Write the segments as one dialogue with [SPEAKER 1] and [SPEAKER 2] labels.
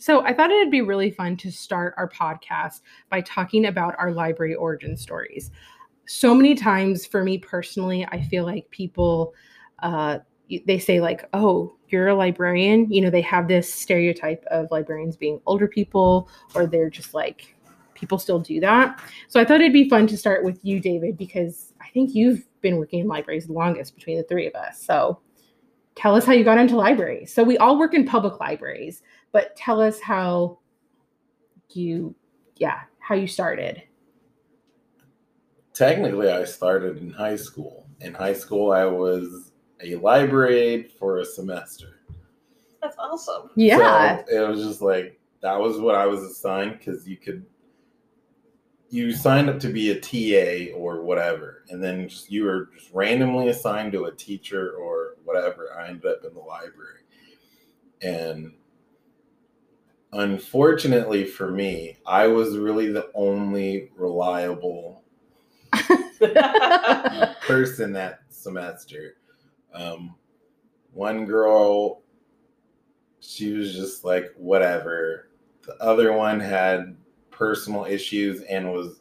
[SPEAKER 1] So I thought it'd be really fun to start our podcast by talking about our library origin stories. So many times for me personally, I feel like people uh, they say like, "Oh, you're a librarian." You know, they have this stereotype of librarians being older people, or they're just like people still do that. So I thought it'd be fun to start with you, David, because I think you've been working in libraries the longest between the three of us. So tell us how you got into libraries. So we all work in public libraries, but tell us how you, yeah, how you started.
[SPEAKER 2] Technically, I started in high school. In high school, I was a library aide for a semester.
[SPEAKER 3] That's awesome.
[SPEAKER 1] Yeah.
[SPEAKER 2] So it was just like that was what I was assigned because you could you signed up to be a TA or whatever, and then just, you were just randomly assigned to a teacher or whatever. I ended up in the library, and unfortunately for me, I was really the only reliable person that semester. Um, one girl, she was just like, whatever. The other one had personal issues and was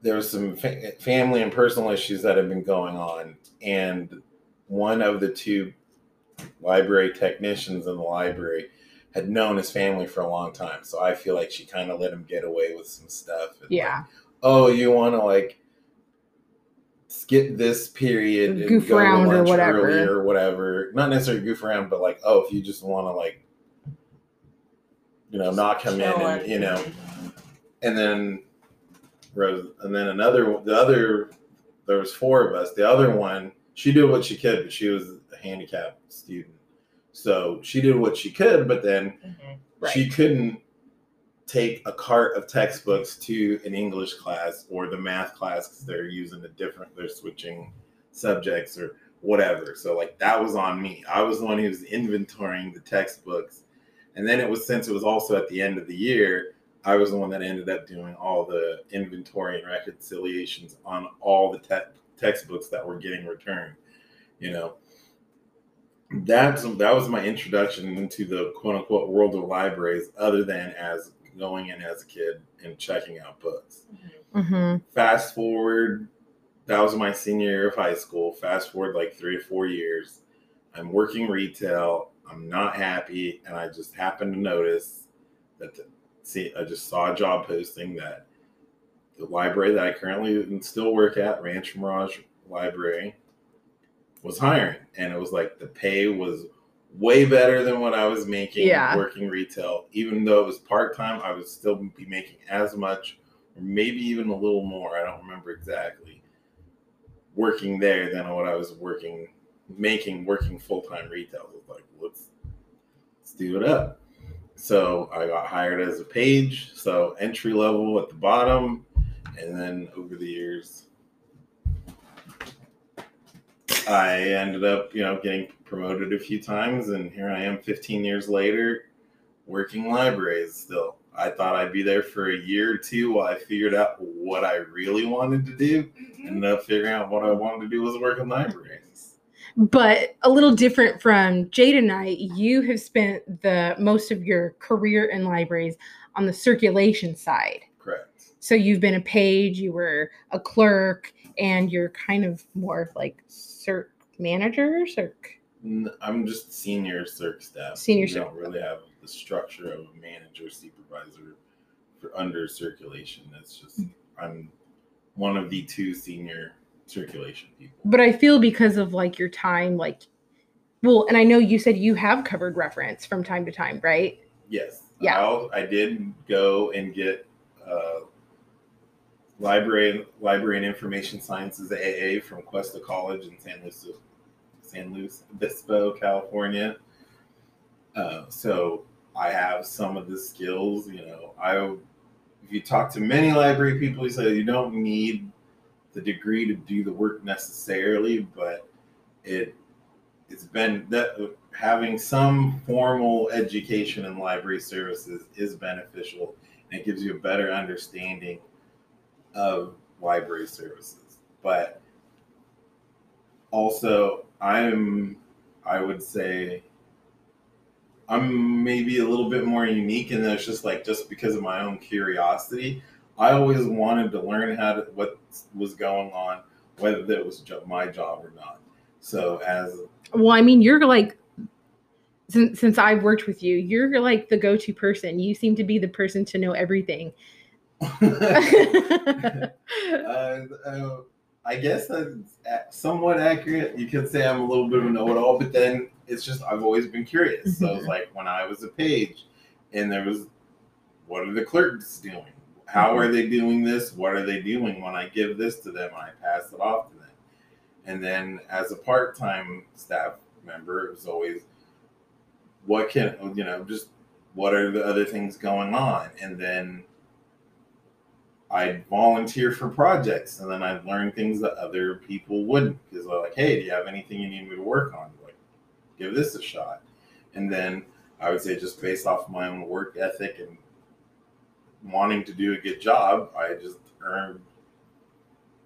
[SPEAKER 2] there was some fa- family and personal issues that have been going on and one of the two library technicians in the library had known his family for a long time so i feel like she kind of let him get away with some stuff
[SPEAKER 1] and yeah.
[SPEAKER 2] Like, oh you want to like skip this period
[SPEAKER 1] and goof go around or whatever.
[SPEAKER 2] or whatever. Not necessarily goof around but like oh if you just want to like you know, not come in and you know, and then Rose, and then another, the other, there was four of us. The other one, she did what she could, but she was a handicapped student, so she did what she could, but then mm-hmm. right. she couldn't take a cart of textbooks to an English class or the math class because they're using a different, they're switching subjects or whatever. So like that was on me. I was the one who was inventorying the textbooks and then it was since it was also at the end of the year, I was the one that ended up doing all the inventory and reconciliations on all the te- textbooks that were getting returned. You know, that's that was my introduction into the quote unquote world of libraries, other than as going in as a kid and checking out books.
[SPEAKER 1] Mm-hmm.
[SPEAKER 2] Fast forward, that was my senior year of high school. Fast forward like three or four years, I'm working retail I'm not happy, and I just happened to notice that the, see I just saw a job posting that the library that I currently still work at, Rancho Mirage Library, was hiring, and it was like the pay was way better than what I was making
[SPEAKER 1] yeah.
[SPEAKER 2] working retail. Even though it was part time, I would still be making as much, or maybe even a little more. I don't remember exactly working there than what I was working making working full time retail. was like, let's let's do it up. So I got hired as a page, so entry level at the bottom, and then over the years, I ended up, you know, getting promoted a few times, and here I am, 15 years later, working libraries still. I thought I'd be there for a year or two while I figured out what I really wanted to do. Mm-hmm. Ended up figuring out what I wanted to do was work in libraries.
[SPEAKER 1] But a little different from Jade and I, you have spent the most of your career in libraries on the circulation side. So you've been a page, you were a clerk, and you're kind of more of like circ manager, circ.
[SPEAKER 2] I'm just senior circ staff.
[SPEAKER 1] Senior circ.
[SPEAKER 2] don't really have the structure of a manager supervisor for under circulation. It's just mm-hmm. I'm one of the two senior circulation people.
[SPEAKER 1] But I feel because of like your time, like, well, and I know you said you have covered reference from time to time, right?
[SPEAKER 2] Yes.
[SPEAKER 1] Yeah.
[SPEAKER 2] I'll, i did go and get uh, library library and information sciences AA from Cuesta College in San Luis San Luis Obispo, California. Uh, so I have some of the skills. You know, I if you talk to many library people, you say you don't need the degree to do the work necessarily, but it it's been that having some formal education in library services is beneficial and it gives you a better understanding of library services. But also I'm I would say I'm maybe a little bit more unique, and it's just like just because of my own curiosity. I always wanted to learn how to what was going on, whether that was my job or not. So as
[SPEAKER 1] well, I mean, you're like since since I've worked with you, you're like the go-to person. You seem to be the person to know everything.
[SPEAKER 2] Uh, uh, I guess that's somewhat accurate. You could say I'm a little bit of a know-it-all, but then it's just I've always been curious. Mm-hmm. So it's like when I was a page, and there was, what are the clerks doing? How mm-hmm. are they doing this? What are they doing when I give this to them I pass it off to them? And then as a part-time staff member, it was always, what can you know, just what are the other things going on? And then I'd volunteer for projects and then I'd learn things that other people wouldn't because they're like, hey, do you have anything you need me to work on? Like, give this a shot. And then I would say, just based off my own work ethic and wanting to do a good job, I just earned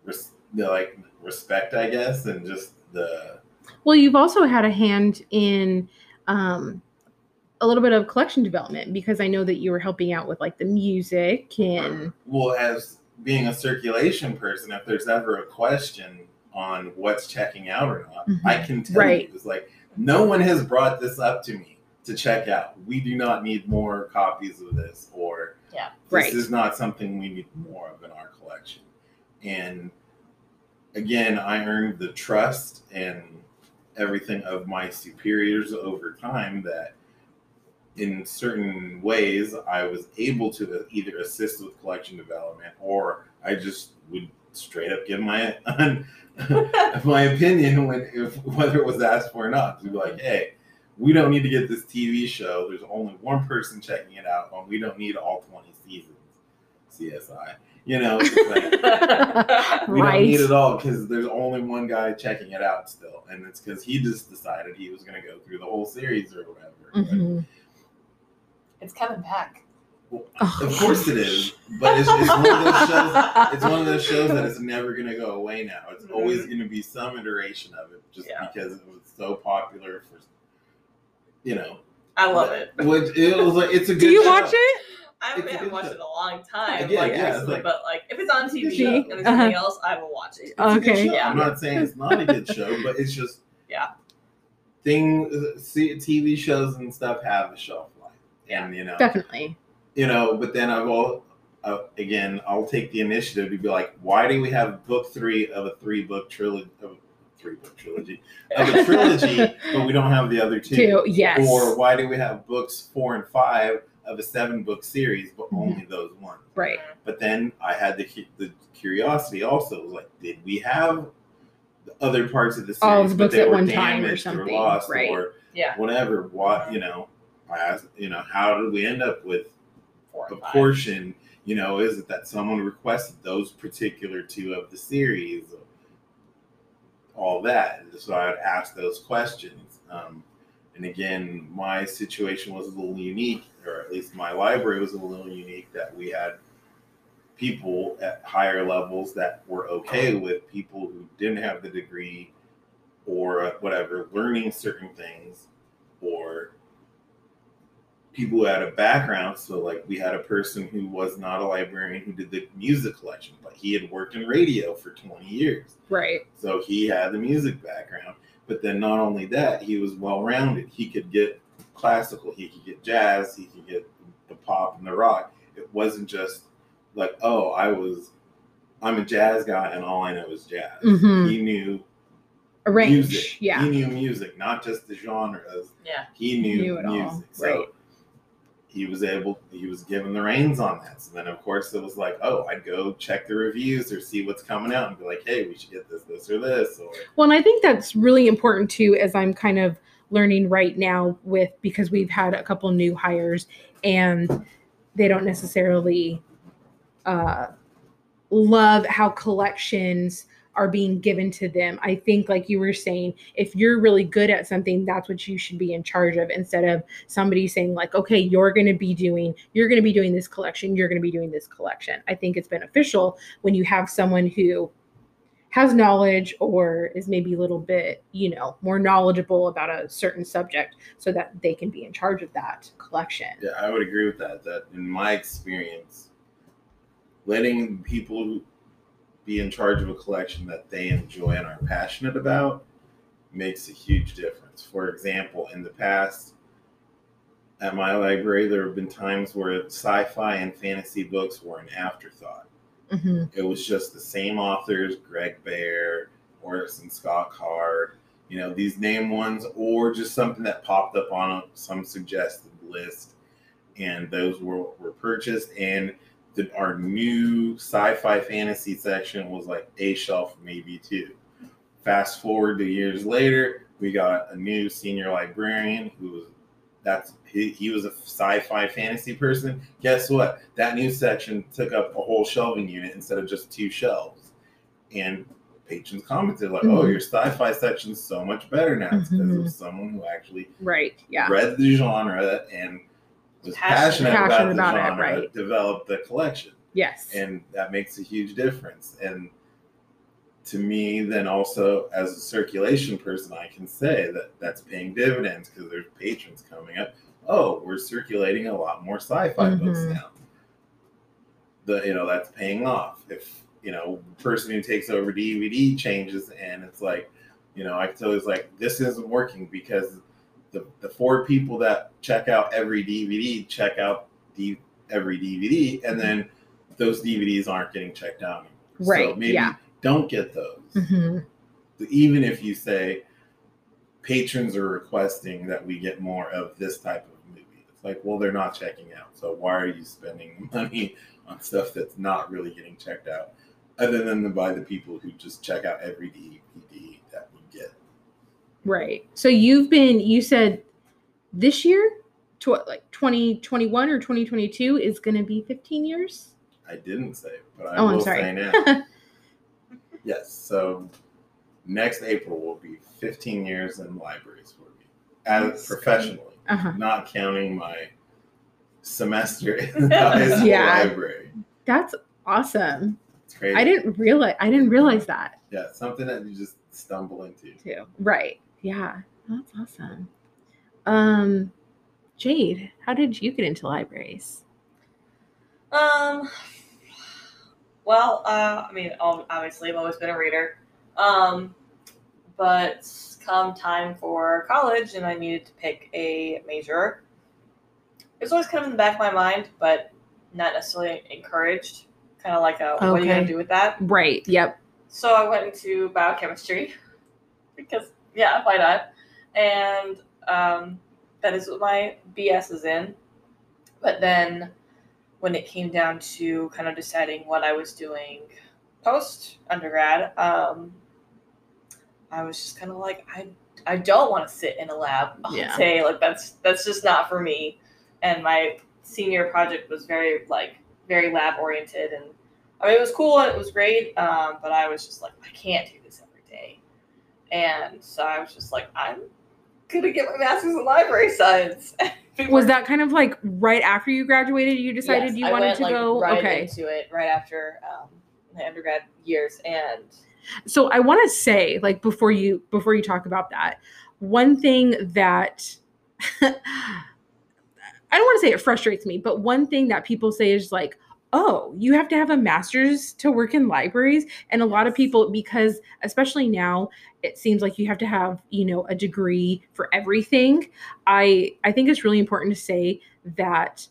[SPEAKER 2] res- like respect, I guess, and just the.
[SPEAKER 1] Well, you've also had a hand in um, a little bit of collection development because I know that you were helping out with like the music and
[SPEAKER 2] well as being a circulation person if there's ever a question on what's checking out or not mm-hmm. I can tell right. you it's like no one has brought this up to me to check out we do not need more copies of this or
[SPEAKER 3] yeah
[SPEAKER 2] this right. is not something we need more of in our collection and again I earned the trust and everything of my superiors over time that in certain ways, I was able to either assist with collection development or I just would straight up give my my opinion when if whether it was asked for or not. To be like, hey, we don't need to get this TV show. There's only one person checking it out, and we don't need all 20 seasons. CSI, you know, like, we right. don't need it all because there's only one guy checking it out still, and it's because he just decided he was going to go through the whole series or whatever. Mm-hmm.
[SPEAKER 3] It's coming back.
[SPEAKER 2] Well, of course it is, but it's, it's, one of those shows. It's one of those shows that is never going to go away. Now it's mm-hmm. always going to be some iteration of it, just yeah. because it was so popular for, you know.
[SPEAKER 3] I love it.
[SPEAKER 2] Which it was like it's a good. Do
[SPEAKER 1] you
[SPEAKER 2] show.
[SPEAKER 1] watch it?
[SPEAKER 3] I haven't watched show. it a long time, yeah, like yeah, recently, like, but like if it's on TV and there's uh-huh. else, I will watch it.
[SPEAKER 1] okay,
[SPEAKER 2] yeah. I'm not saying it's not a good show, but it's just
[SPEAKER 3] yeah.
[SPEAKER 2] Thing, see, TV shows and stuff have a shelf and you know
[SPEAKER 1] definitely.
[SPEAKER 2] you know but then i will uh, again i'll take the initiative to be like why do we have book three of a three book trilogy of three book trilogy of a trilogy but we don't have the other two,
[SPEAKER 1] two yes.
[SPEAKER 2] Or why do we have books four and five of a seven book series but mm-hmm. only those ones
[SPEAKER 1] right.
[SPEAKER 2] But then i had the the curiosity also like did we have the other parts of the series
[SPEAKER 1] All the books but they at were one time or something or lost right.
[SPEAKER 2] or
[SPEAKER 3] yeah.
[SPEAKER 2] whatever what you know I asked, you know, how did we end up with a portion? You know, is it that someone requested those particular two of the series? All that. And so I would ask those questions. Um, and again, my situation was a little unique, or at least my library was a little unique that we had people at higher levels that were okay with people who didn't have the degree or whatever learning certain things or people who had a background. So, like, we had a person who was not a librarian who did the music collection, but he had worked in radio for 20 years.
[SPEAKER 1] Right.
[SPEAKER 2] So, he had the music background. But then, not only that, he was well rounded. He could get classical, he could get jazz, he could get the pop and the rock. It wasn't just like, oh, I was, I'm a jazz guy and all I know is jazz. Mm-hmm. He knew
[SPEAKER 1] a range. Music. Yeah.
[SPEAKER 2] He knew music, not just the genres.
[SPEAKER 3] Yeah.
[SPEAKER 2] He knew, knew music. All. So right he was able he was given the reins on that. So then of course it was like oh i'd go check the reviews or see what's coming out and be like hey we should get this this or this or
[SPEAKER 1] well and i think that's really important too as i'm kind of learning right now with because we've had a couple new hires and they don't necessarily uh, love how collections are being given to them. I think, like you were saying, if you're really good at something, that's what you should be in charge of instead of somebody saying, like, okay, you're going to be doing, you're going to be doing this collection, you're going to be doing this collection. I think it's beneficial when you have someone who has knowledge or is maybe a little bit, you know, more knowledgeable about a certain subject so that they can be in charge of that collection.
[SPEAKER 2] Yeah, I would agree with that. That in my experience, letting people be in charge of a collection that they enjoy and are passionate about makes a huge difference. For example, in the past, at my library, there have been times where sci fi and fantasy books were an afterthought. Mm-hmm. It was just the same authors, Greg Bear, Orson Scott Card, you know, these name ones, or just something that popped up on some suggested list. And those were, were purchased. And the, our new sci-fi fantasy section was like a shelf, maybe two. Fast forward to years later, we got a new senior librarian who was that's he, he was a sci-fi fantasy person. Guess what? That new section took up a whole shelving unit instead of just two shelves. And patrons commented like, oh, mm-hmm. "Oh, your sci-fi section's so much better now." Because mm-hmm. of someone who actually
[SPEAKER 1] right, yeah,
[SPEAKER 2] read the genre and was passionate, passionate about, about, the genre, it, right. developed the collection.
[SPEAKER 1] Yes,
[SPEAKER 2] and that makes a huge difference. And to me, then also as a circulation person, I can say that that's paying dividends because there's patrons coming up. Oh, we're circulating a lot more sci-fi mm-hmm. books now. The you know that's paying off. If you know the person who takes over DVD changes and it's like, you know, I can tell it's like this isn't working because the, the four people that check out every DVD check out the every DVD and then those DVDs aren't getting checked out
[SPEAKER 1] anymore. Right. So maybe yeah
[SPEAKER 2] don't get those. Mm-hmm. Even if you say patrons are requesting that we get more of this type of movie, it's like, well, they're not checking out. So why are you spending money on stuff that's not really getting checked out, other than by the people who just check out every DVD that we get?
[SPEAKER 1] Right. So you've been, you said this year, to like 2021 or 2022 is going to be 15 years?
[SPEAKER 2] I didn't say, but I oh, will I'm sorry. say now. Yes. So next April will be 15 years in libraries for me, as professionally, uh-huh. not counting my semester in the high school yeah. library.
[SPEAKER 1] That's awesome. It's crazy. I didn't realize. I didn't realize that.
[SPEAKER 2] Yeah, something that you just stumble into.
[SPEAKER 1] Too. Right. Yeah. That's awesome. Um, Jade, how did you get into libraries?
[SPEAKER 3] Um, well, uh, I mean, obviously, I've always been a reader. Um, but come time for college and I needed to pick a major, it was always kind of in the back of my mind, but not necessarily encouraged. Kind of like, a, okay. what are you going to do with that?
[SPEAKER 1] Right, yep.
[SPEAKER 3] So I went into biochemistry because, yeah, why not? And um, that is what my BS is in. But then when it came down to kind of deciding what I was doing post undergrad, um, I was just kind of like, I I don't want to sit in a lab all yeah. day. Like that's that's just not for me. And my senior project was very like very lab oriented, and I mean it was cool and it was great. Um, but I was just like, I can't do this every day. And so I was just like, I'm gonna get my master's in library science.
[SPEAKER 1] was that kind of like right after you graduated? You decided yes, you wanted went, to
[SPEAKER 3] like,
[SPEAKER 1] go
[SPEAKER 3] right okay into it right after um, the undergrad years, and
[SPEAKER 1] so I want to say, like before you before you talk about that, one thing that. I don't want to say it frustrates me, but one thing that people say is like, oh, you have to have a master's to work in libraries. And a lot of people, because especially now, it seems like you have to have, you know, a degree for everything. I I think it's really important to say that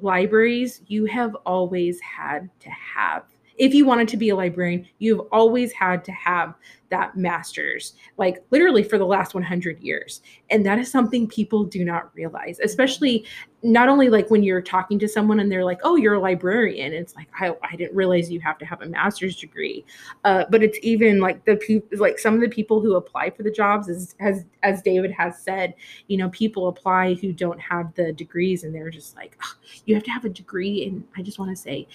[SPEAKER 1] libraries you have always had to have if you wanted to be a librarian, you've always had to have that master's, like literally for the last 100 years. And that is something people do not realize, especially not only like when you're talking to someone and they're like, oh, you're a librarian. It's like, I, I didn't realize you have to have a master's degree. Uh, but it's even like the people, like some of the people who apply for the jobs, is, as, as David has said, you know, people apply who don't have the degrees and they're just like, oh, you have to have a degree. And I just want to say,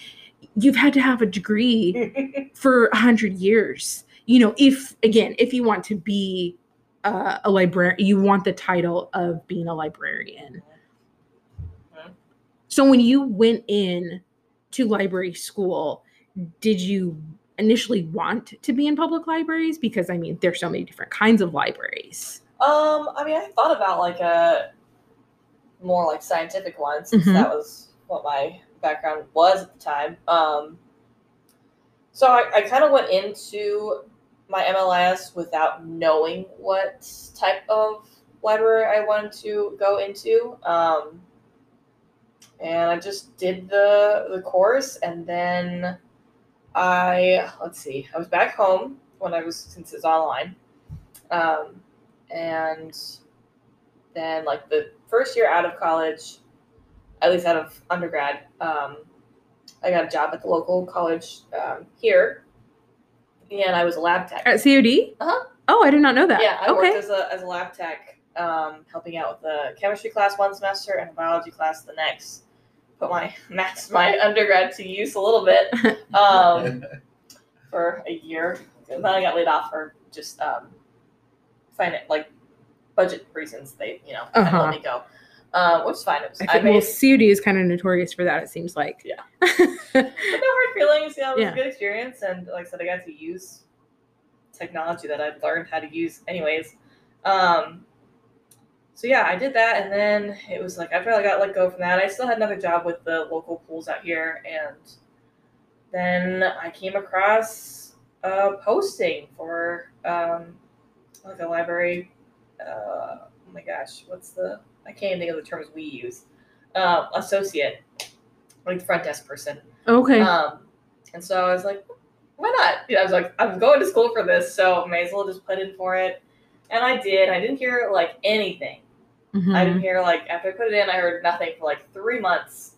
[SPEAKER 1] you've had to have a degree for a hundred years. You know, if again, if you want to be uh, a librarian, you want the title of being a librarian. So when you went in to library school, did you initially want to be in public libraries? Because I mean, there's so many different kinds of libraries.
[SPEAKER 3] Um, I mean, I thought about like a more like scientific one since
[SPEAKER 1] Mhm.
[SPEAKER 3] that was what my background was at the time. Um, so I, I kind of went into my MLS without knowing what type of library I wanted to go into. Um, and I just did the the course, and then I let's see, I was back home when I was since it's online, um, and then like the first year out of college, at least out of undergrad, um, I got a job at the local college um, here, and I was a lab tech.
[SPEAKER 1] At COD?
[SPEAKER 3] Uh-huh.
[SPEAKER 1] Oh, I did not know that.
[SPEAKER 3] Yeah, I
[SPEAKER 1] okay.
[SPEAKER 3] worked as a, as a lab tech, um, helping out with the chemistry class one semester and a biology class the next. Put my max my undergrad to use a little bit um, for a year. And then I got laid off for just um, find like budget reasons. They you know
[SPEAKER 1] Uh-huh.
[SPEAKER 3] let me go, um, which is fine. It was,
[SPEAKER 1] I
[SPEAKER 3] I,
[SPEAKER 1] think,
[SPEAKER 3] made
[SPEAKER 1] well, COD is kind of notorious for that, it seems like.
[SPEAKER 3] Yeah. but no hard feelings. Know, it was
[SPEAKER 1] Yeah.
[SPEAKER 3] a good experience, and like I said, I got to use technology that I'd learned how to use anyways. Um, so yeah, I did that, and then it was like after I got let go from that, I still had another job with the local pools out here, and then I came across a posting for um, like a library. Uh, oh my gosh, what's the? I can't even think of the terms we use. Uh, associate, like the front desk person.
[SPEAKER 1] okay.
[SPEAKER 3] Um, and so I was like, why not? You know, I was like, I'm going to school for this, so may as well just put in for it. And I did. I didn't hear like anything.
[SPEAKER 1] Mhm.
[SPEAKER 3] I didn't hear like after I put it in, I heard nothing for like three months.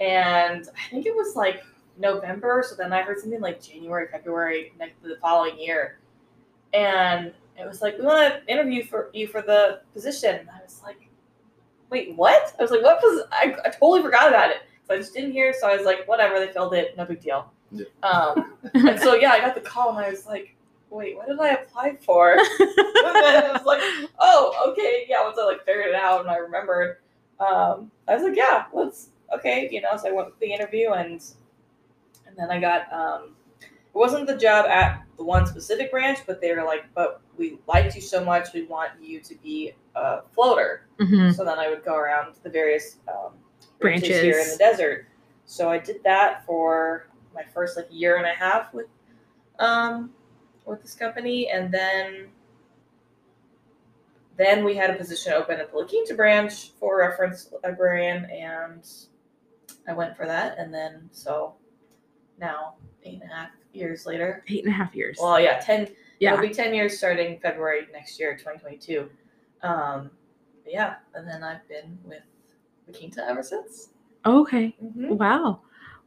[SPEAKER 3] And I think it was like November, so then I heard something like January, February next the following year. And it was like, we want to interview for you for the position. And I was like, wait, what? I was like, what was I, I totally forgot about it. So I just didn't hear, so I was like, whatever, they filled it, no big deal.
[SPEAKER 2] Yeah.
[SPEAKER 3] Um, and so yeah, I got the call and I was like, wait, what did I apply for? and then I was like, oh, okay, yeah. Once I like figured it out and I remembered, um, I was like, yeah, let's okay, you know. So I went with the interview and and then I got um, it wasn't the job at the one specific branch, but they were like, but we liked you so much, we want you to be a floater.
[SPEAKER 1] Mhm.
[SPEAKER 3] So then I would go around the various um, branches here in the desert. So I did that for my first like year and a half with um with this company, and then then we had a position open at the La Quinta branch for reference librarian, and I went for that, and then so now eight and a half years later.
[SPEAKER 1] Eight and a half years.
[SPEAKER 3] Well, yeah, ten.
[SPEAKER 1] yeah.
[SPEAKER 3] It'll be ten years starting February next year, twenty twenty two. Um, yeah, and then I've been with La Quinta ever since.
[SPEAKER 1] Okay.
[SPEAKER 3] Mm-hmm.
[SPEAKER 1] Wow.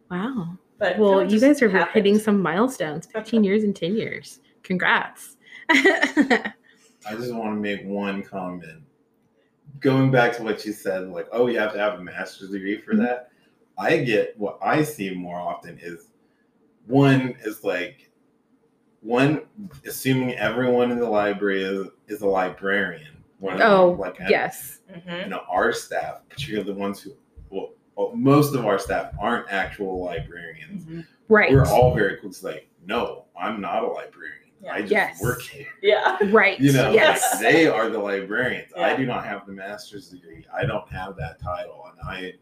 [SPEAKER 1] Wow.
[SPEAKER 3] But
[SPEAKER 1] Well, you guys are
[SPEAKER 3] happened.
[SPEAKER 1] hitting some milestones 15 years and 10 years. Congrats.
[SPEAKER 2] I just want to make one comment. Going back to what you said, like, oh, you have to have a master's degree for
[SPEAKER 1] Mm-hmm.
[SPEAKER 2] that. I get what I see more often is one is like one assuming everyone in the library is, is a librarian. One of
[SPEAKER 1] oh,
[SPEAKER 2] like
[SPEAKER 1] yes.
[SPEAKER 3] Mhm.
[SPEAKER 2] you know our staff, particularly the ones who well, well, most of our staff aren't actual librarians.
[SPEAKER 3] Mhm.
[SPEAKER 1] Right.
[SPEAKER 2] We're all very cool. It's like, no, I'm not a librarian.
[SPEAKER 3] Yeah.
[SPEAKER 2] I just
[SPEAKER 1] Yes.
[SPEAKER 2] work here.
[SPEAKER 3] Yeah.
[SPEAKER 1] right.
[SPEAKER 2] You know,
[SPEAKER 1] yes.
[SPEAKER 2] they are the librarians. I do not have the master's degree. I don't have that title, and I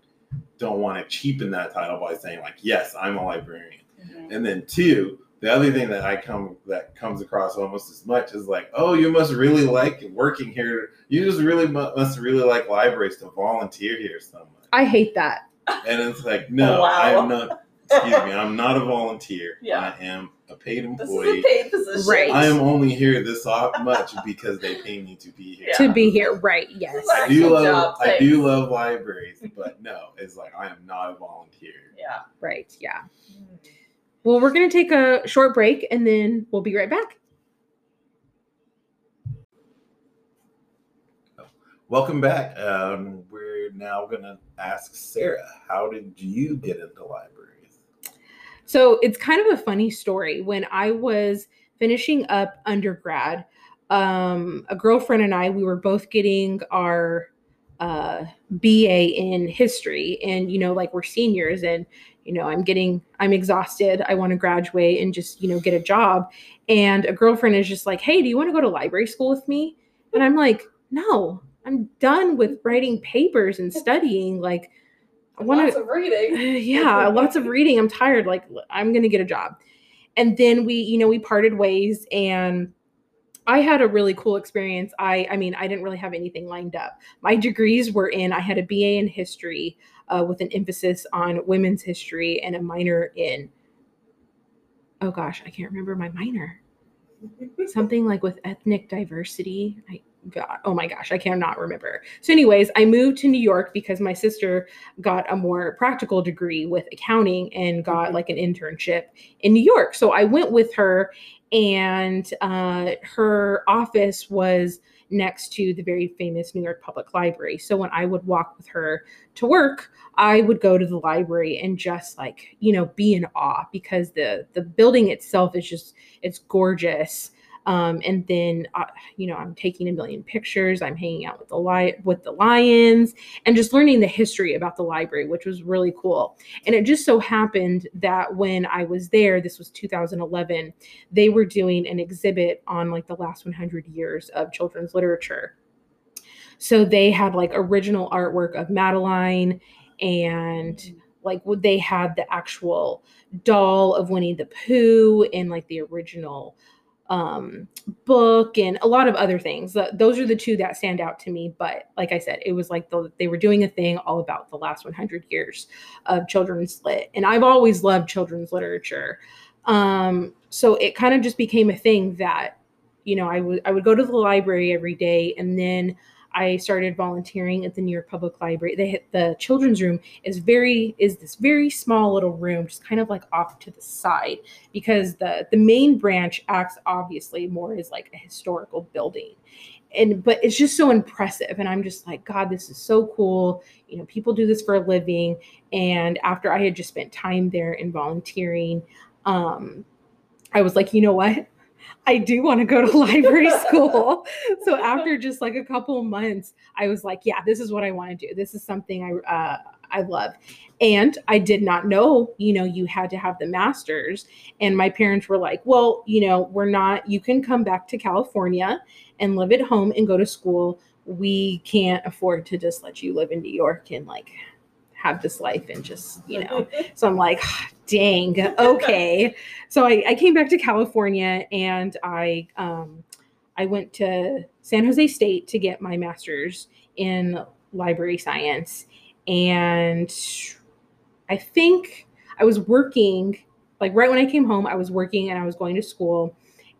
[SPEAKER 2] don't want to cheapen that title by saying like, yes, I'm a librarian.
[SPEAKER 3] Mhm.
[SPEAKER 2] And then two, the other thing that I come that comes across almost as much is like, oh, you must really like working here. You just really mu- must really like libraries to volunteer here so much.
[SPEAKER 1] I hate that.
[SPEAKER 2] And it's like, no,
[SPEAKER 3] Wow.
[SPEAKER 2] I am not. Excuse me, I'm not a volunteer.
[SPEAKER 3] Yeah.
[SPEAKER 2] I am a paid
[SPEAKER 3] This
[SPEAKER 2] employee.
[SPEAKER 3] is a paid position.
[SPEAKER 1] Right.
[SPEAKER 2] I am only here this off much because they pay me to be here.
[SPEAKER 3] Yeah.
[SPEAKER 1] To be here. Right. Yes.
[SPEAKER 2] I do love
[SPEAKER 3] job,
[SPEAKER 2] I
[SPEAKER 3] thanks.
[SPEAKER 2] do love libraries, but no, it's like I am not a volunteer.
[SPEAKER 3] Yeah.
[SPEAKER 1] Right. Yeah. Well, we're going to take a short break and then we'll be right back.
[SPEAKER 2] Welcome back. Um, we're now gonna ask Sarah, how did you get into libraries?
[SPEAKER 1] So it's kind of a funny story. When I was finishing up undergrad, um, a girlfriend and I, we were both getting our uh, BA in history, and you know, like we're seniors, and you know, I'm getting, I'm exhausted. I want to graduate and just, you know, get a job. And a girlfriend is just like, hey, do you want to go to library school with me? And I'm like, no, I'm done with writing papers and studying. Like,
[SPEAKER 3] I want lots of reading.
[SPEAKER 1] yeah, lots of reading. I'm tired. Like, I'm gonna get a job. And then we, you know, we parted ways and I had a really cool experience. I I mean, I didn't really have anything lined up. My degrees were in I had a BA in history uh, with an emphasis on women's history and a minor in oh gosh, I can't remember my minor. Something like with ethnic diversity. I God, oh my gosh, I cannot remember. So, anyways, I moved to New York because my sister got a more practical degree with accounting and got mm-hmm. like an internship in New York. So I went with her, and uh, her office was next to the very famous New York Public Library. So when I would walk with her to work, I would go to the library and just like, you know, be in awe because the the building itself is just it's gorgeous. Um, and then, uh, you know, I'm taking a million pictures. I'm hanging out with the li- with the lions and just learning the history about the library, which was really cool. And it just so happened that when I was there, this was 2011, they were doing an exhibit on like the last 100 years of children's literature. So they had like original artwork of Madeline and like they had the actual doll of Winnie the Pooh and like the original um, book and a lot of other things. those are the two that stand out to me. But like I said, it was like the, they were doing a thing all about the last 100 years of children's lit. And I've always loved children's literature. Um, so it kind of just became a thing that, you know, I would I would go to the library every day and then I started volunteering at the New York Public Library. They the children's room is very is this very small little room, just kind of like off to the side, because the the main branch acts obviously more as like a historical building. And but it's just so impressive. And I'm just like, God, this is so cool. You know, people do this for a living. And after I had just spent time there and volunteering, um, I was like, you know what? I do want to go to library school. so after just like a couple months, I was like, yeah, this is what I want to do. This is something I uh, I love. And I did not know, you know, you had to have the masters. And my parents were like, well, you know, we're not, you can come back to California and live at home and go to school. We can't afford to just let you live in New York and like have this life and just, you know. so I'm like, dang, okay. so I, I, came back to California and I um, I went to San Jose State to get my master's in library science. And I think I was working, like right when I came home, I was working and I was going to school.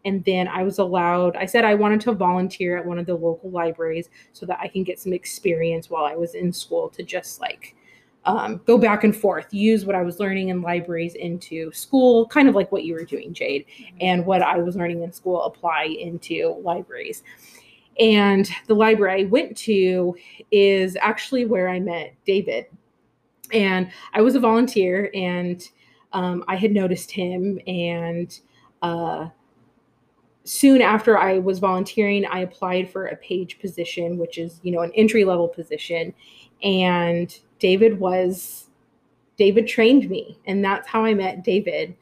[SPEAKER 1] And then I was allowed, I said I wanted to volunteer at one of the local libraries so that I can get some experience while I was in school to just like um, go back and forth, use what I was learning in libraries into school, kind of like what you were doing, Jade, mm-hmm. and what I was learning in school apply into libraries. And the library I went to is actually where I met David. And I was a volunteer and um, I had noticed him. And uh, soon after I was volunteering, I applied for a page position, which is, you know, an entry level position. And David was David trained me, and that's how I met David.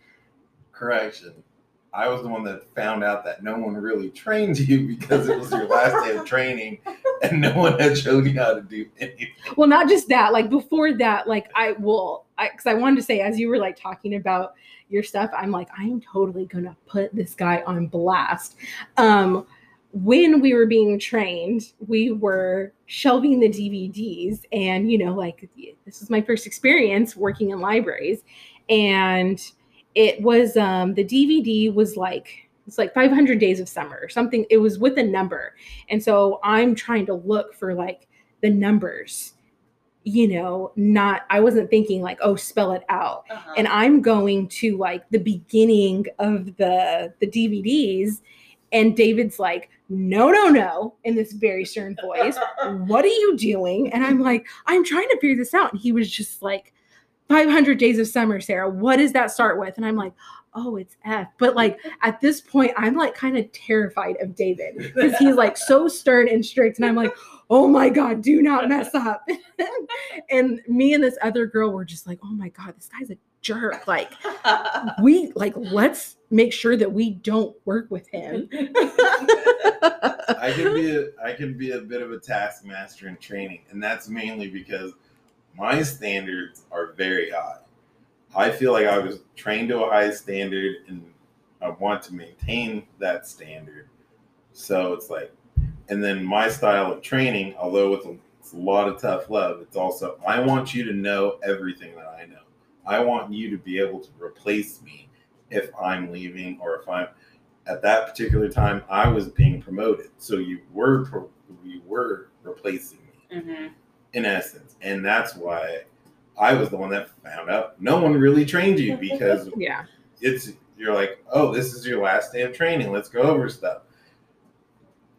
[SPEAKER 2] Correction. I was the one that found out that no one really trained you because it was your last day of training and no one had shown you how to do anything.
[SPEAKER 1] Well, not just that, like before that, like I will, because I, I wanted to say, as you were like talking about your stuff, I'm like, I am totally gonna put this guy on blast. Um, when we were being trained, we were shelving the DVDs. And, you know, like this was my first experience working in libraries. And it was um, the DVD was like, it's like 500 Days of Summer or something. It was with a number. And so I'm trying to look for like the numbers you know not i wasn't thinking like oh spell it out uh-huh. and i'm going to like the beginning of the the dvds and david's like no, no, no, in this very stern voice. what are you doing? And I'm like, I'm trying to figure this out. And he was just like, 500 Days of Summer, Sarah. What does that start with? And I'm like, oh, it's F. But like at this point, I'm like kind of terrified of David because he's like so stern and strict. And I'm like, oh my God, do not mess up. and me and this other girl were just like, oh my God, this guy's a jerk. Like, we like, let's make sure that we don't work with him.
[SPEAKER 2] I can be a I can be a bit of a taskmaster in training, and that's mainly because my standards are very high. I feel like I was trained to a high standard and I want to maintain that standard. So it's like, and then my style of training, although with a, it's a lot of tough love, it's also, I want you to know everything that I know. I want you to be able to replace me if I'm leaving or if I'm at that particular time I was being promoted. So you were you were replacing me mm-hmm. in essence, and that's why I was the one that found out no one really trained you because
[SPEAKER 1] yeah,
[SPEAKER 2] it's you're like oh this is your last day of training let's go over stuff.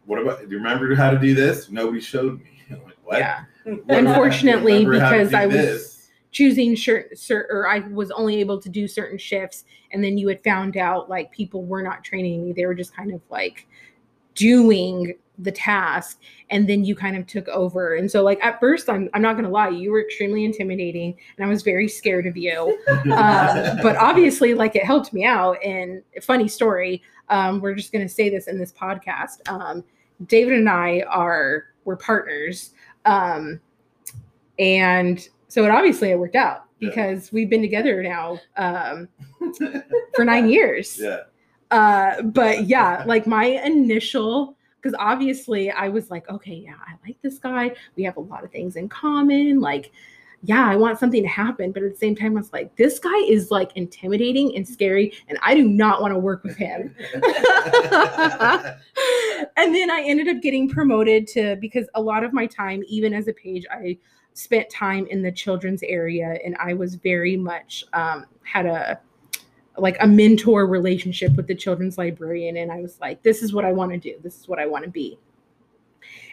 [SPEAKER 2] What about do you remember how to do this? Nobody showed me. like, what?
[SPEAKER 1] Yeah. Unfortunately, because I was. This? choosing shirt, or I was only able to do certain shifts, and then you had found out like people were not training me; they were just kind of like doing the task and then you kind of took over and so like at first i'm, I'm not gonna lie you were extremely intimidating and i was very scared of you um, but obviously like it helped me out and funny story um, we're just gonna say this in this podcast um, david and i are we're partners um, and so it obviously it worked out because yeah. we've been together now um, for nine years.
[SPEAKER 2] Yeah.
[SPEAKER 1] Uh, but yeah, like my initial, because obviously I was like, okay, yeah, I like this guy. We have a lot of things in common. Like, yeah, I want something to happen. But at the same time, I was like, this guy is like intimidating and scary, and I do not want to work with him. and then I ended up getting promoted to because a lot of my time, even as a page, I spent time in the children's area and I was very much um, had a like a mentor relationship with the children's librarian and I was like this is what I want to do this is what I want to be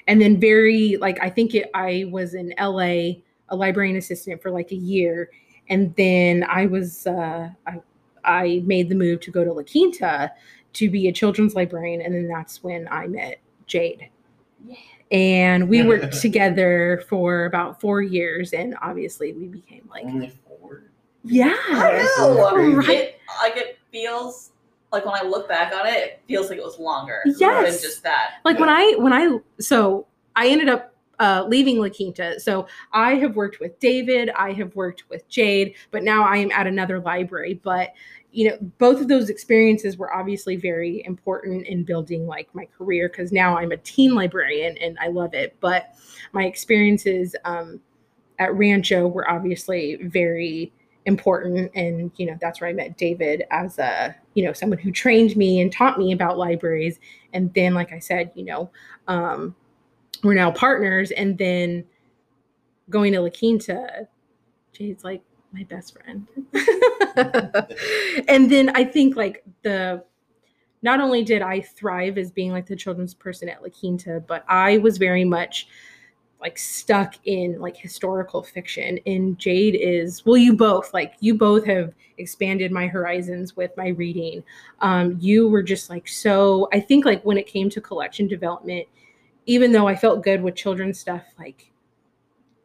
[SPEAKER 1] and then very like I think it I was in LA a librarian assistant for like a year and then I was uh, I I made the move to go to La Quinta to be a children's librarian and then that's when I met Jade yeah and we worked together for about four years and obviously we became like
[SPEAKER 2] only four
[SPEAKER 1] yeah
[SPEAKER 3] I know. Right. It, like it feels like when i look back on it it feels like it was longer
[SPEAKER 1] yes
[SPEAKER 3] than just that
[SPEAKER 1] like yeah. when i when i so i ended up uh, leaving La Quinta. So I have worked with David, I have worked with Jade, but now I am at another library. But you know both of those experiences were obviously very important in building like my career because now i'm a teen librarian and i love it but my experiences um, at rancho were obviously very important and you know that's where i met david as a you know someone who trained me and taught me about libraries and then like i said you know um, we're now partners and then going to la quinta jade's like my best friend. and then I think like the not only did I thrive as being like the children's person at La Quinta, but I was very much like stuck in like historical fiction. And Jade is, well, you both, like, you both have expanded my horizons with my reading. Um, you were just like so, I think like when it came to collection development, even though I felt good with children's stuff, like,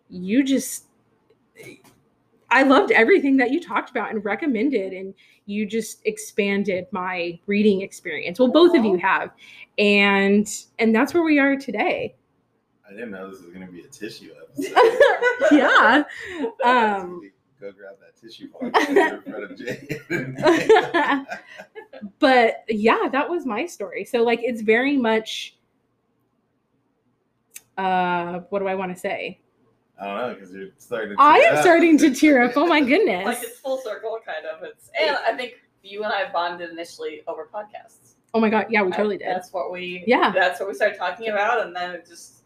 [SPEAKER 1] you just I loved everything that you talked about and recommended, and you just expanded my reading experience. Well, both of you have, and and that's where we are today.
[SPEAKER 2] I didn't know this was going to be a tissue episode.
[SPEAKER 1] yeah. Um,
[SPEAKER 2] Go grab that tissue in front of Jay.
[SPEAKER 1] but yeah, that was my story. So like, it's very much. Uh, what do I want to say?
[SPEAKER 2] I don't know because you're starting.
[SPEAKER 1] I am up. starting to tear up. Oh my goodness!
[SPEAKER 3] like it's full circle, kind of. It's and I think you and I bonded initially over podcasts.
[SPEAKER 1] Oh my god! Yeah, we totally I, did.
[SPEAKER 3] That's what we.
[SPEAKER 1] Yeah.
[SPEAKER 3] That's what we started talking about, and then it just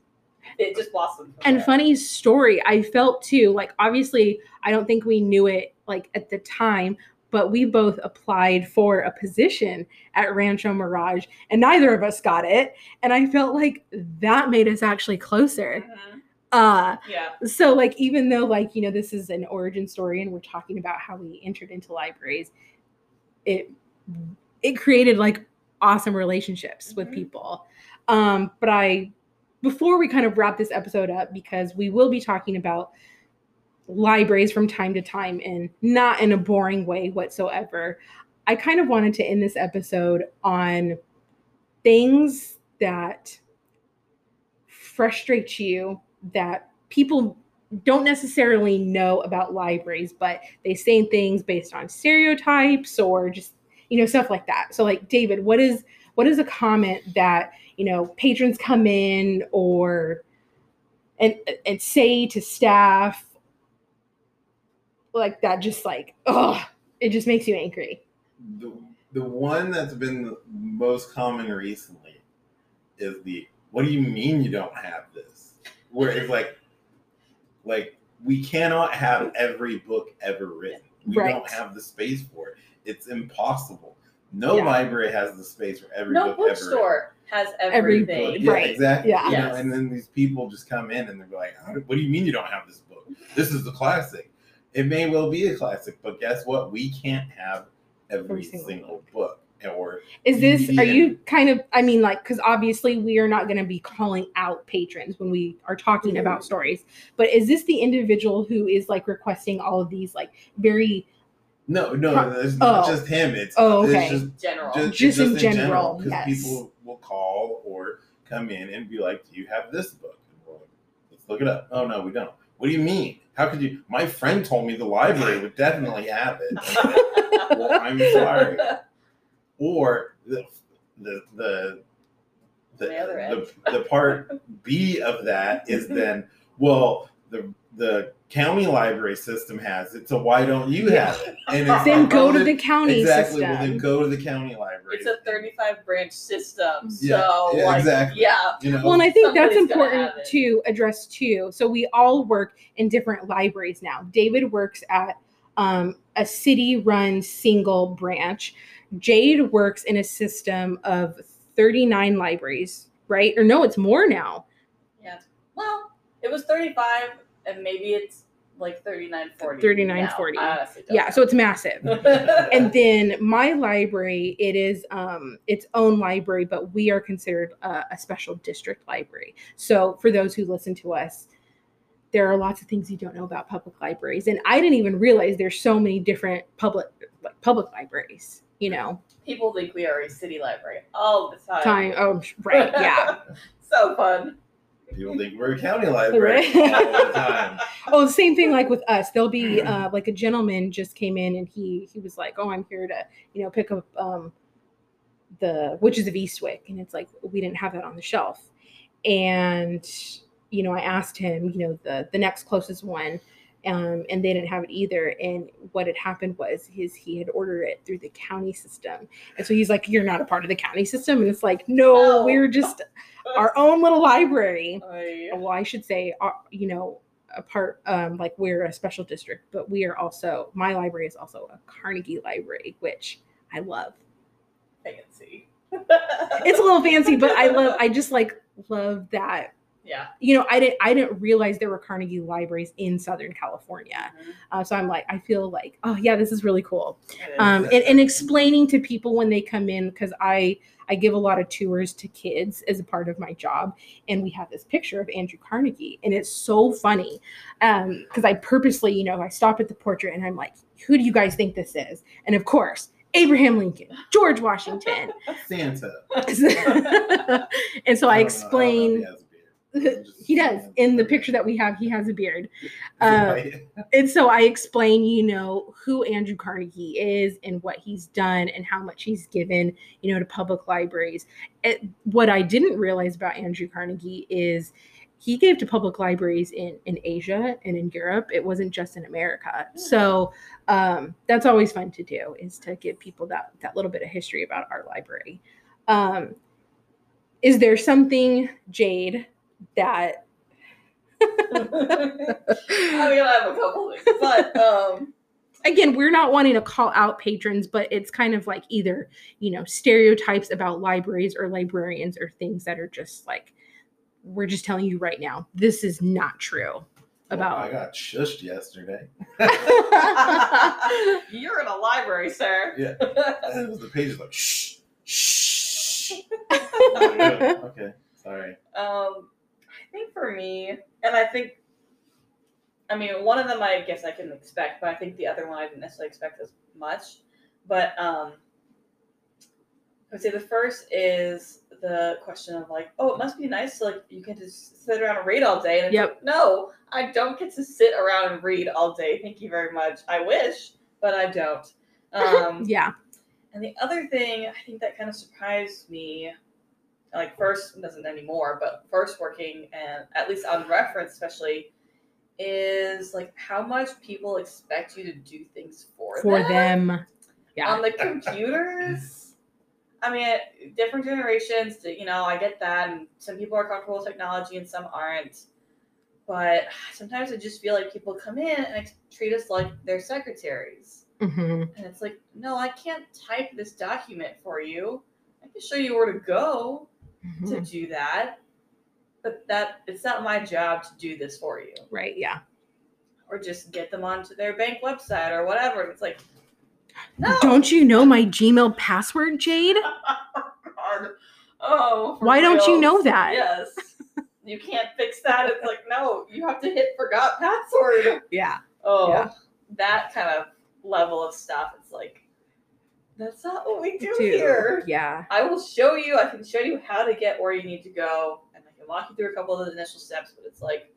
[SPEAKER 3] it just blossomed.
[SPEAKER 1] And there. funny story, I felt too. Like obviously, I don't think we knew it like at the time, but we both applied for a position at Rancho Mirage, and neither of us got it. And I felt like that made us actually closer. Mm-hmm
[SPEAKER 3] uh, yeah.
[SPEAKER 1] So like even though like you know this is an origin story and we're talking about how we entered into libraries, it it created like awesome relationships mm-hmm. with people. Um, but I before we kind of wrap this episode up, because we will be talking about libraries from time to time and not in a boring way whatsoever, I kind of wanted to end this episode on things that frustrate you that people don't necessarily know about libraries, but they say things based on stereotypes or just you know stuff like that. So like David, what is what is a comment that you know patrons come in or and and say to staff like that just like oh it just makes you angry
[SPEAKER 2] the, the one that's been the most common recently is the what do you mean you don't have this where it's like like we cannot have every book ever written we right. don't have the space for it it's impossible no yeah. library has the space for every book.
[SPEAKER 3] no
[SPEAKER 2] book
[SPEAKER 3] bookstore has everything.
[SPEAKER 2] Every yeah, right. exactly. Yeah. You know, and then these people just come in and they're like, "What do you mean you don't have this book? This is the classic." It may well be a classic, but guess what? We can't have every, every single, single book. Or
[SPEAKER 1] is this? Are you kind of? I mean, like, because obviously we are not going to be calling out patrons when we are talking mm-hmm. about stories. But is this the individual who is like requesting all of these like very
[SPEAKER 2] no, no, it's not oh. just him. It's
[SPEAKER 1] oh, okay.
[SPEAKER 3] It's just general.
[SPEAKER 1] Just, just, just in, general,
[SPEAKER 2] because yes. people will call or come in and be like, "Do you have this book?" Like, Let's look it up. Oh no, we don't. What do you mean? How could you? My friend told me the library would definitely have it. well, I'm sorry. Or the the the the, the, the, part B of that is then well the the county library system has it, so why don't you have it?
[SPEAKER 1] And then go to the county
[SPEAKER 2] exactly.
[SPEAKER 1] System.
[SPEAKER 2] Well, then go to the county library.
[SPEAKER 3] It's a 35 branch system, so yeah, yeah like, exactly. Yeah.
[SPEAKER 1] You know, well, and I think that's important to address too. So we all work in different libraries now. David works at um, a city-run single branch. Jade works in a system of 39 libraries, right? Or no, it's more now.
[SPEAKER 3] Yeah. Well, it was 35 and maybe it's like 3940
[SPEAKER 1] 3940 yeah so it's massive. and then my library it is um its own library but we are considered a, a, special district library. So for those who listen to us there are lots of things you don't know about public libraries and i didn't even realize there's so many different public like public libraries you know?
[SPEAKER 3] People think we are a city library all the time.
[SPEAKER 1] Time oh right yeah.
[SPEAKER 3] So fun
[SPEAKER 2] People think we're a county library all the time.
[SPEAKER 1] Oh, the same thing like with us. There'll be uh, like a gentleman just came in and he he was like, "Oh, I'm here to you know pick up um, the Witches of Eastwick," and it's like we didn't have that on the shelf, and you know I asked him, you know the the next closest one. Um, and they didn't have it either. And what had happened was his he had ordered it through the county system, and so he's like, "You're not a part of the county system," and it's like, "No, we're just our own little library. Well, I should say, uh, you know, a part um, like we're a special district, but we are also my library is also a Carnegie library, which I love.
[SPEAKER 3] Fancy.
[SPEAKER 1] it's a little fancy, but I love. I just like love that
[SPEAKER 3] yeah.
[SPEAKER 1] You know i didn't i didn't realize there were carnegie libraries in southern california. Mm-hmm. uh, so i'm like i feel like oh yeah this is really cool. Um, and, and explaining to people when they come in because i i give a lot of tours to kids as a part of my job and we have this picture of andrew carnegie and it's so funny because um, i purposely you know i stop at the portrait and i'm like who do you guys think this is? And of course Abraham Lincoln, George Washington,
[SPEAKER 2] Santa.
[SPEAKER 1] and so I, I explain he does. In the picture that we have he has a beard. Uh, and so i explain you know who andrew carnegie is and what he's done and how much he's given you know to public libraries. It, what i didn't realize about andrew carnegie is he gave to public libraries in in asia and in europe. It wasn't just in america. So um, that's always fun to do is to give people that that little bit of history about our library. Um, is there something jade that
[SPEAKER 3] I mean, I have a couple things, but um,
[SPEAKER 1] again, we're not wanting to call out patrons, but it's kind of like either you know stereotypes about libraries or librarians or things that are just like we're just telling you right now this is not true about.
[SPEAKER 2] I got shushed yesterday.
[SPEAKER 3] You're in a library, sir.
[SPEAKER 2] Yeah, the page is like shh, shh. oh, okay, sorry.
[SPEAKER 3] Um, think for me, and I think, I mean, one of them I guess I can expect, but I think the other one I didn't necessarily expect as much. But um, I would say the first is the question of like, oh, it must be nice to like you can just sit around and read all day. And
[SPEAKER 1] yep.
[SPEAKER 3] Like, no, I don't get to sit around and read all day. Thank you very much. I wish, but I don't. Um,
[SPEAKER 1] yeah.
[SPEAKER 3] And the other thing I think that kind of surprised me, like first doesn't anymore, but first working and at least on reference especially, is like how much people expect you to do things for
[SPEAKER 1] for
[SPEAKER 3] them.
[SPEAKER 1] them. Yeah.
[SPEAKER 3] On the computers. I mean, different generations, you know, I get that. And some people are comfortable with technology and some aren't. But sometimes I just feel like people come in and treat us like they're secretaries.
[SPEAKER 1] Mm-hmm.
[SPEAKER 3] And it's like, no, I can't type this document for you. I can show you where to go mm-hmm. to do that. But that it's not my job to do this for you.
[SPEAKER 1] Right, yeah.
[SPEAKER 3] Or just get them onto their bank website or whatever. And it's like, no.
[SPEAKER 1] Don't you know my Gmail password, Jade?
[SPEAKER 3] oh, oh
[SPEAKER 1] Why real. don't you know that?
[SPEAKER 3] Yes. you can't fix that. It's like, no, you have to hit forgot password.
[SPEAKER 1] Yeah.
[SPEAKER 3] Oh,
[SPEAKER 1] yeah.
[SPEAKER 3] that kind of level of stuff. It's like, that's not what we do here.
[SPEAKER 1] Yeah.
[SPEAKER 3] I will show you, I can show you how to get where you need to go, and I can walk you through a couple of the initial steps, but it's like,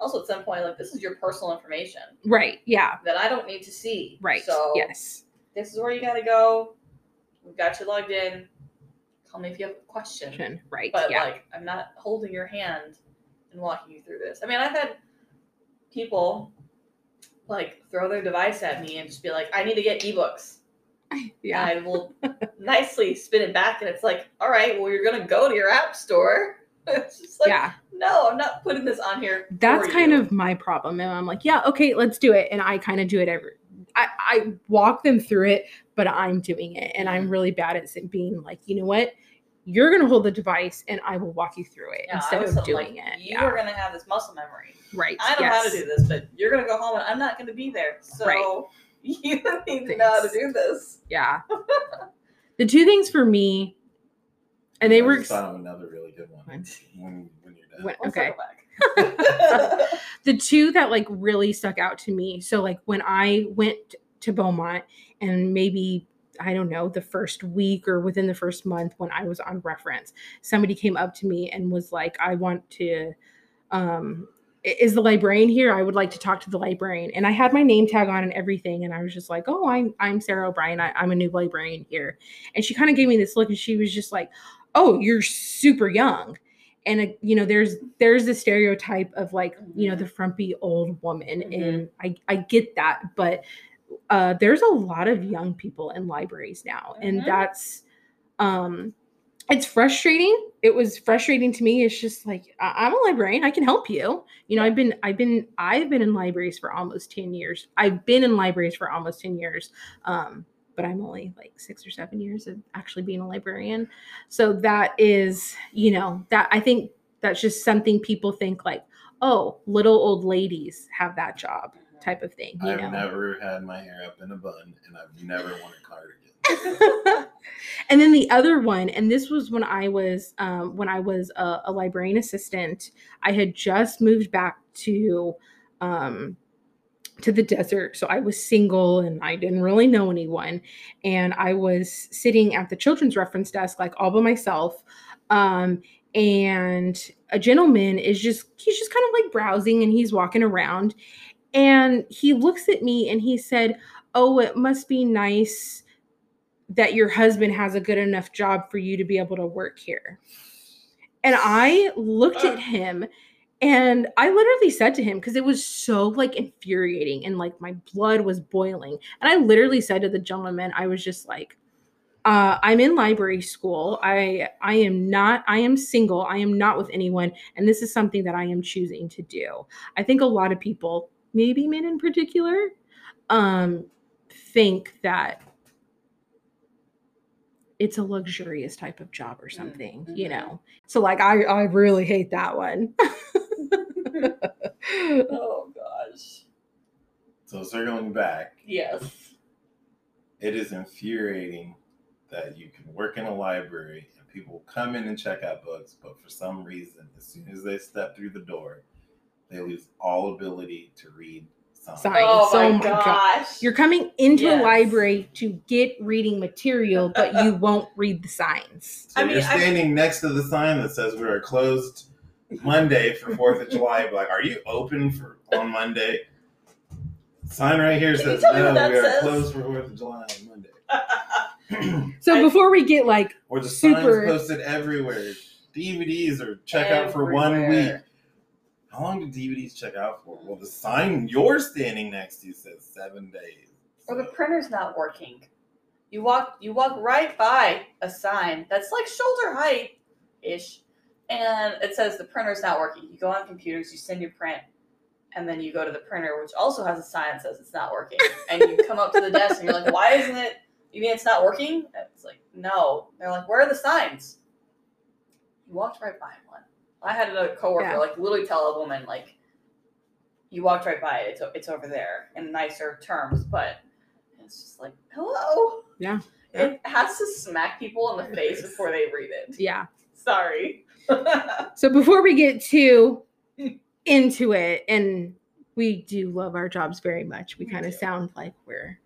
[SPEAKER 3] also at some point, like, this is your personal information.
[SPEAKER 1] Right. Yeah.
[SPEAKER 3] That I don't need to see.
[SPEAKER 1] Right.
[SPEAKER 3] So,
[SPEAKER 1] yes
[SPEAKER 3] this is where you got to go. We've got you logged in. Call me if you have a question.
[SPEAKER 1] Right.
[SPEAKER 3] But
[SPEAKER 1] yeah.
[SPEAKER 3] like, I'm not holding your hand and walking you through this. I mean, I've had people like throw their device at me and just be like, I need to get ebooks.
[SPEAKER 1] Yeah.
[SPEAKER 3] I will nicely spin it back and it's like, all right, well, you're going to go to your app store. It's just like,
[SPEAKER 1] yeah.
[SPEAKER 3] no, I'm not putting this on here.
[SPEAKER 1] That's kind
[SPEAKER 3] you.
[SPEAKER 1] of my problem. And I'm like, yeah, okay, let's do it. And I kind of do it every I, I walk them through it, but I'm doing it. And I'm mm-hmm. really bad at being like, you know what? You're going to hold the device and I will walk you through it
[SPEAKER 3] yeah,
[SPEAKER 1] instead of doing
[SPEAKER 3] like,
[SPEAKER 1] it.
[SPEAKER 3] You yeah. are going to have this muscle memory.
[SPEAKER 1] Right.
[SPEAKER 3] I know
[SPEAKER 1] yes.
[SPEAKER 3] how to do this, but you're going to go home and I'm not going to be there. So right. you need Thanks. to know how to do this.
[SPEAKER 1] Yeah. the two things for me, and they
[SPEAKER 2] I
[SPEAKER 1] were.
[SPEAKER 2] Thought of another really good one when, when you're done.
[SPEAKER 1] When, okay. the two that like really stuck out to me. So like when I went to Beaumont and maybe I don't know, the first week or within the first month when I was on reference, somebody came up to me and was like, I want to, um, is the librarian here? I would like to talk to the librarian. And I had my name tag on and everything. And I was just like, oh, I'm, I'm Sarah O'Brien. I, I'm a new librarian here. And she kind of gave me this look and she was just like, oh, you're super young and uh, you know there's there's the stereotype of like you know the frumpy old woman mm-hmm. and i i get that but uh there's a lot of young people in libraries now mm-hmm. and that's um it's frustrating it was frustrating to me it's just like i'm a librarian i can help you you know i've been i've been i've been in libraries for almost 10 years i've been in libraries for almost 10 years um but I'm only like six or seven years of actually being a librarian. So that is, you know, that I think that's just something people think like, oh, little old ladies have that job type of thing. You
[SPEAKER 2] I've
[SPEAKER 1] know?
[SPEAKER 2] never had my hair up in a bun and I've never worn a cardigan.
[SPEAKER 1] and then the other one, and this was when I was um, when I was a, a librarian assistant. I had just moved back to um, to the desert. So I was single and I didn't really know anyone. And I was sitting at the children's reference desk, like all by myself. Um, and a gentleman is just, he's just kind of like browsing and he's walking around. And he looks at me and he said, Oh, it must be nice that your husband has a good enough job for you to be able to work here. And I looked at him and I literally said to him, because it was so like infuriating and like my blood was boiling. And I literally said to the gentleman, I was just like, uh, I'm in library school. I I am not, I am single. I am not with anyone. And this is something that I am choosing to do. I think a lot of people, maybe men in particular, um, think that it's a luxurious type of job or something, mm-hmm. you know. So like I I really hate that one.
[SPEAKER 3] oh gosh.
[SPEAKER 2] So circling back.
[SPEAKER 3] Yes.
[SPEAKER 2] It is infuriating that you can work in a library and people come in and check out books, but for some reason, as soon as they step through the door, they lose all ability to read signs.
[SPEAKER 1] Signs.
[SPEAKER 3] Oh
[SPEAKER 1] So
[SPEAKER 3] my
[SPEAKER 1] my God.
[SPEAKER 3] gosh.
[SPEAKER 1] You're coming into
[SPEAKER 3] Yes.
[SPEAKER 1] a library to get reading material, but you won't read the signs.
[SPEAKER 2] So
[SPEAKER 3] I mean,
[SPEAKER 2] you're
[SPEAKER 3] I-
[SPEAKER 2] standing next to the sign that says we are closed Monday for Fourth of July. Like, are you open for on Monday? Sign right here
[SPEAKER 3] Can
[SPEAKER 2] says no, we are
[SPEAKER 3] says?"
[SPEAKER 2] closed for Fourth of July on Monday.
[SPEAKER 1] So
[SPEAKER 3] I-
[SPEAKER 1] before we get like
[SPEAKER 2] or the
[SPEAKER 1] Super.
[SPEAKER 2] signs posted everywhere. DVDs are check out for one week. How long do DVDs check out for? Well, the sign you're standing next to says seven days.
[SPEAKER 3] or the printer's not working. You walk you walk right by a sign that's like shoulder height ish, and it says the printer's not working. You go on computers, you send your print, and then you go to the printer, which also has a sign that says it's not working. And you come up to the desk and you're like, "Why isn't it? You mean it's not working?" And it's like, "No." They're like, "Where are the signs?" You walked right by one. I had a coworker
[SPEAKER 1] Yeah.
[SPEAKER 3] like literally tell a woman like, "You walked right by it. It's o- it's over there." In nicer terms, but it's just like, hello.
[SPEAKER 1] Yeah.
[SPEAKER 3] It has to smack people in the face before they read it.
[SPEAKER 1] yeah.
[SPEAKER 3] Sorry.
[SPEAKER 1] So before we get too into it, and we do love our jobs very much. We
[SPEAKER 3] We
[SPEAKER 1] kind of
[SPEAKER 3] do.
[SPEAKER 1] sound like we're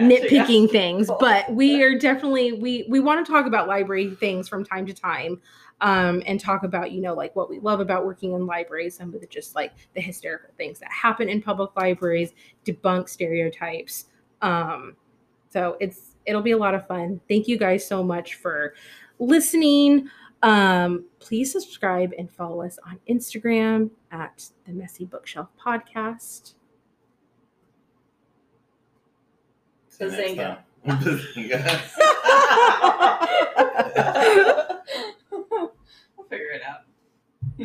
[SPEAKER 1] nitpicking things, but we are definitely we we want to talk about library things from time to time. Um, and talk about you know like what we love about working in libraries some of the just like the hysterical things that happen in public libraries debunk stereotypes um, so it's it'll be a lot of fun thank you guys so much for listening um, please subscribe and follow us on instagram at the messy bookshelf podcast
[SPEAKER 2] See you Bazinga.
[SPEAKER 3] Bazinga
[SPEAKER 2] figure it out.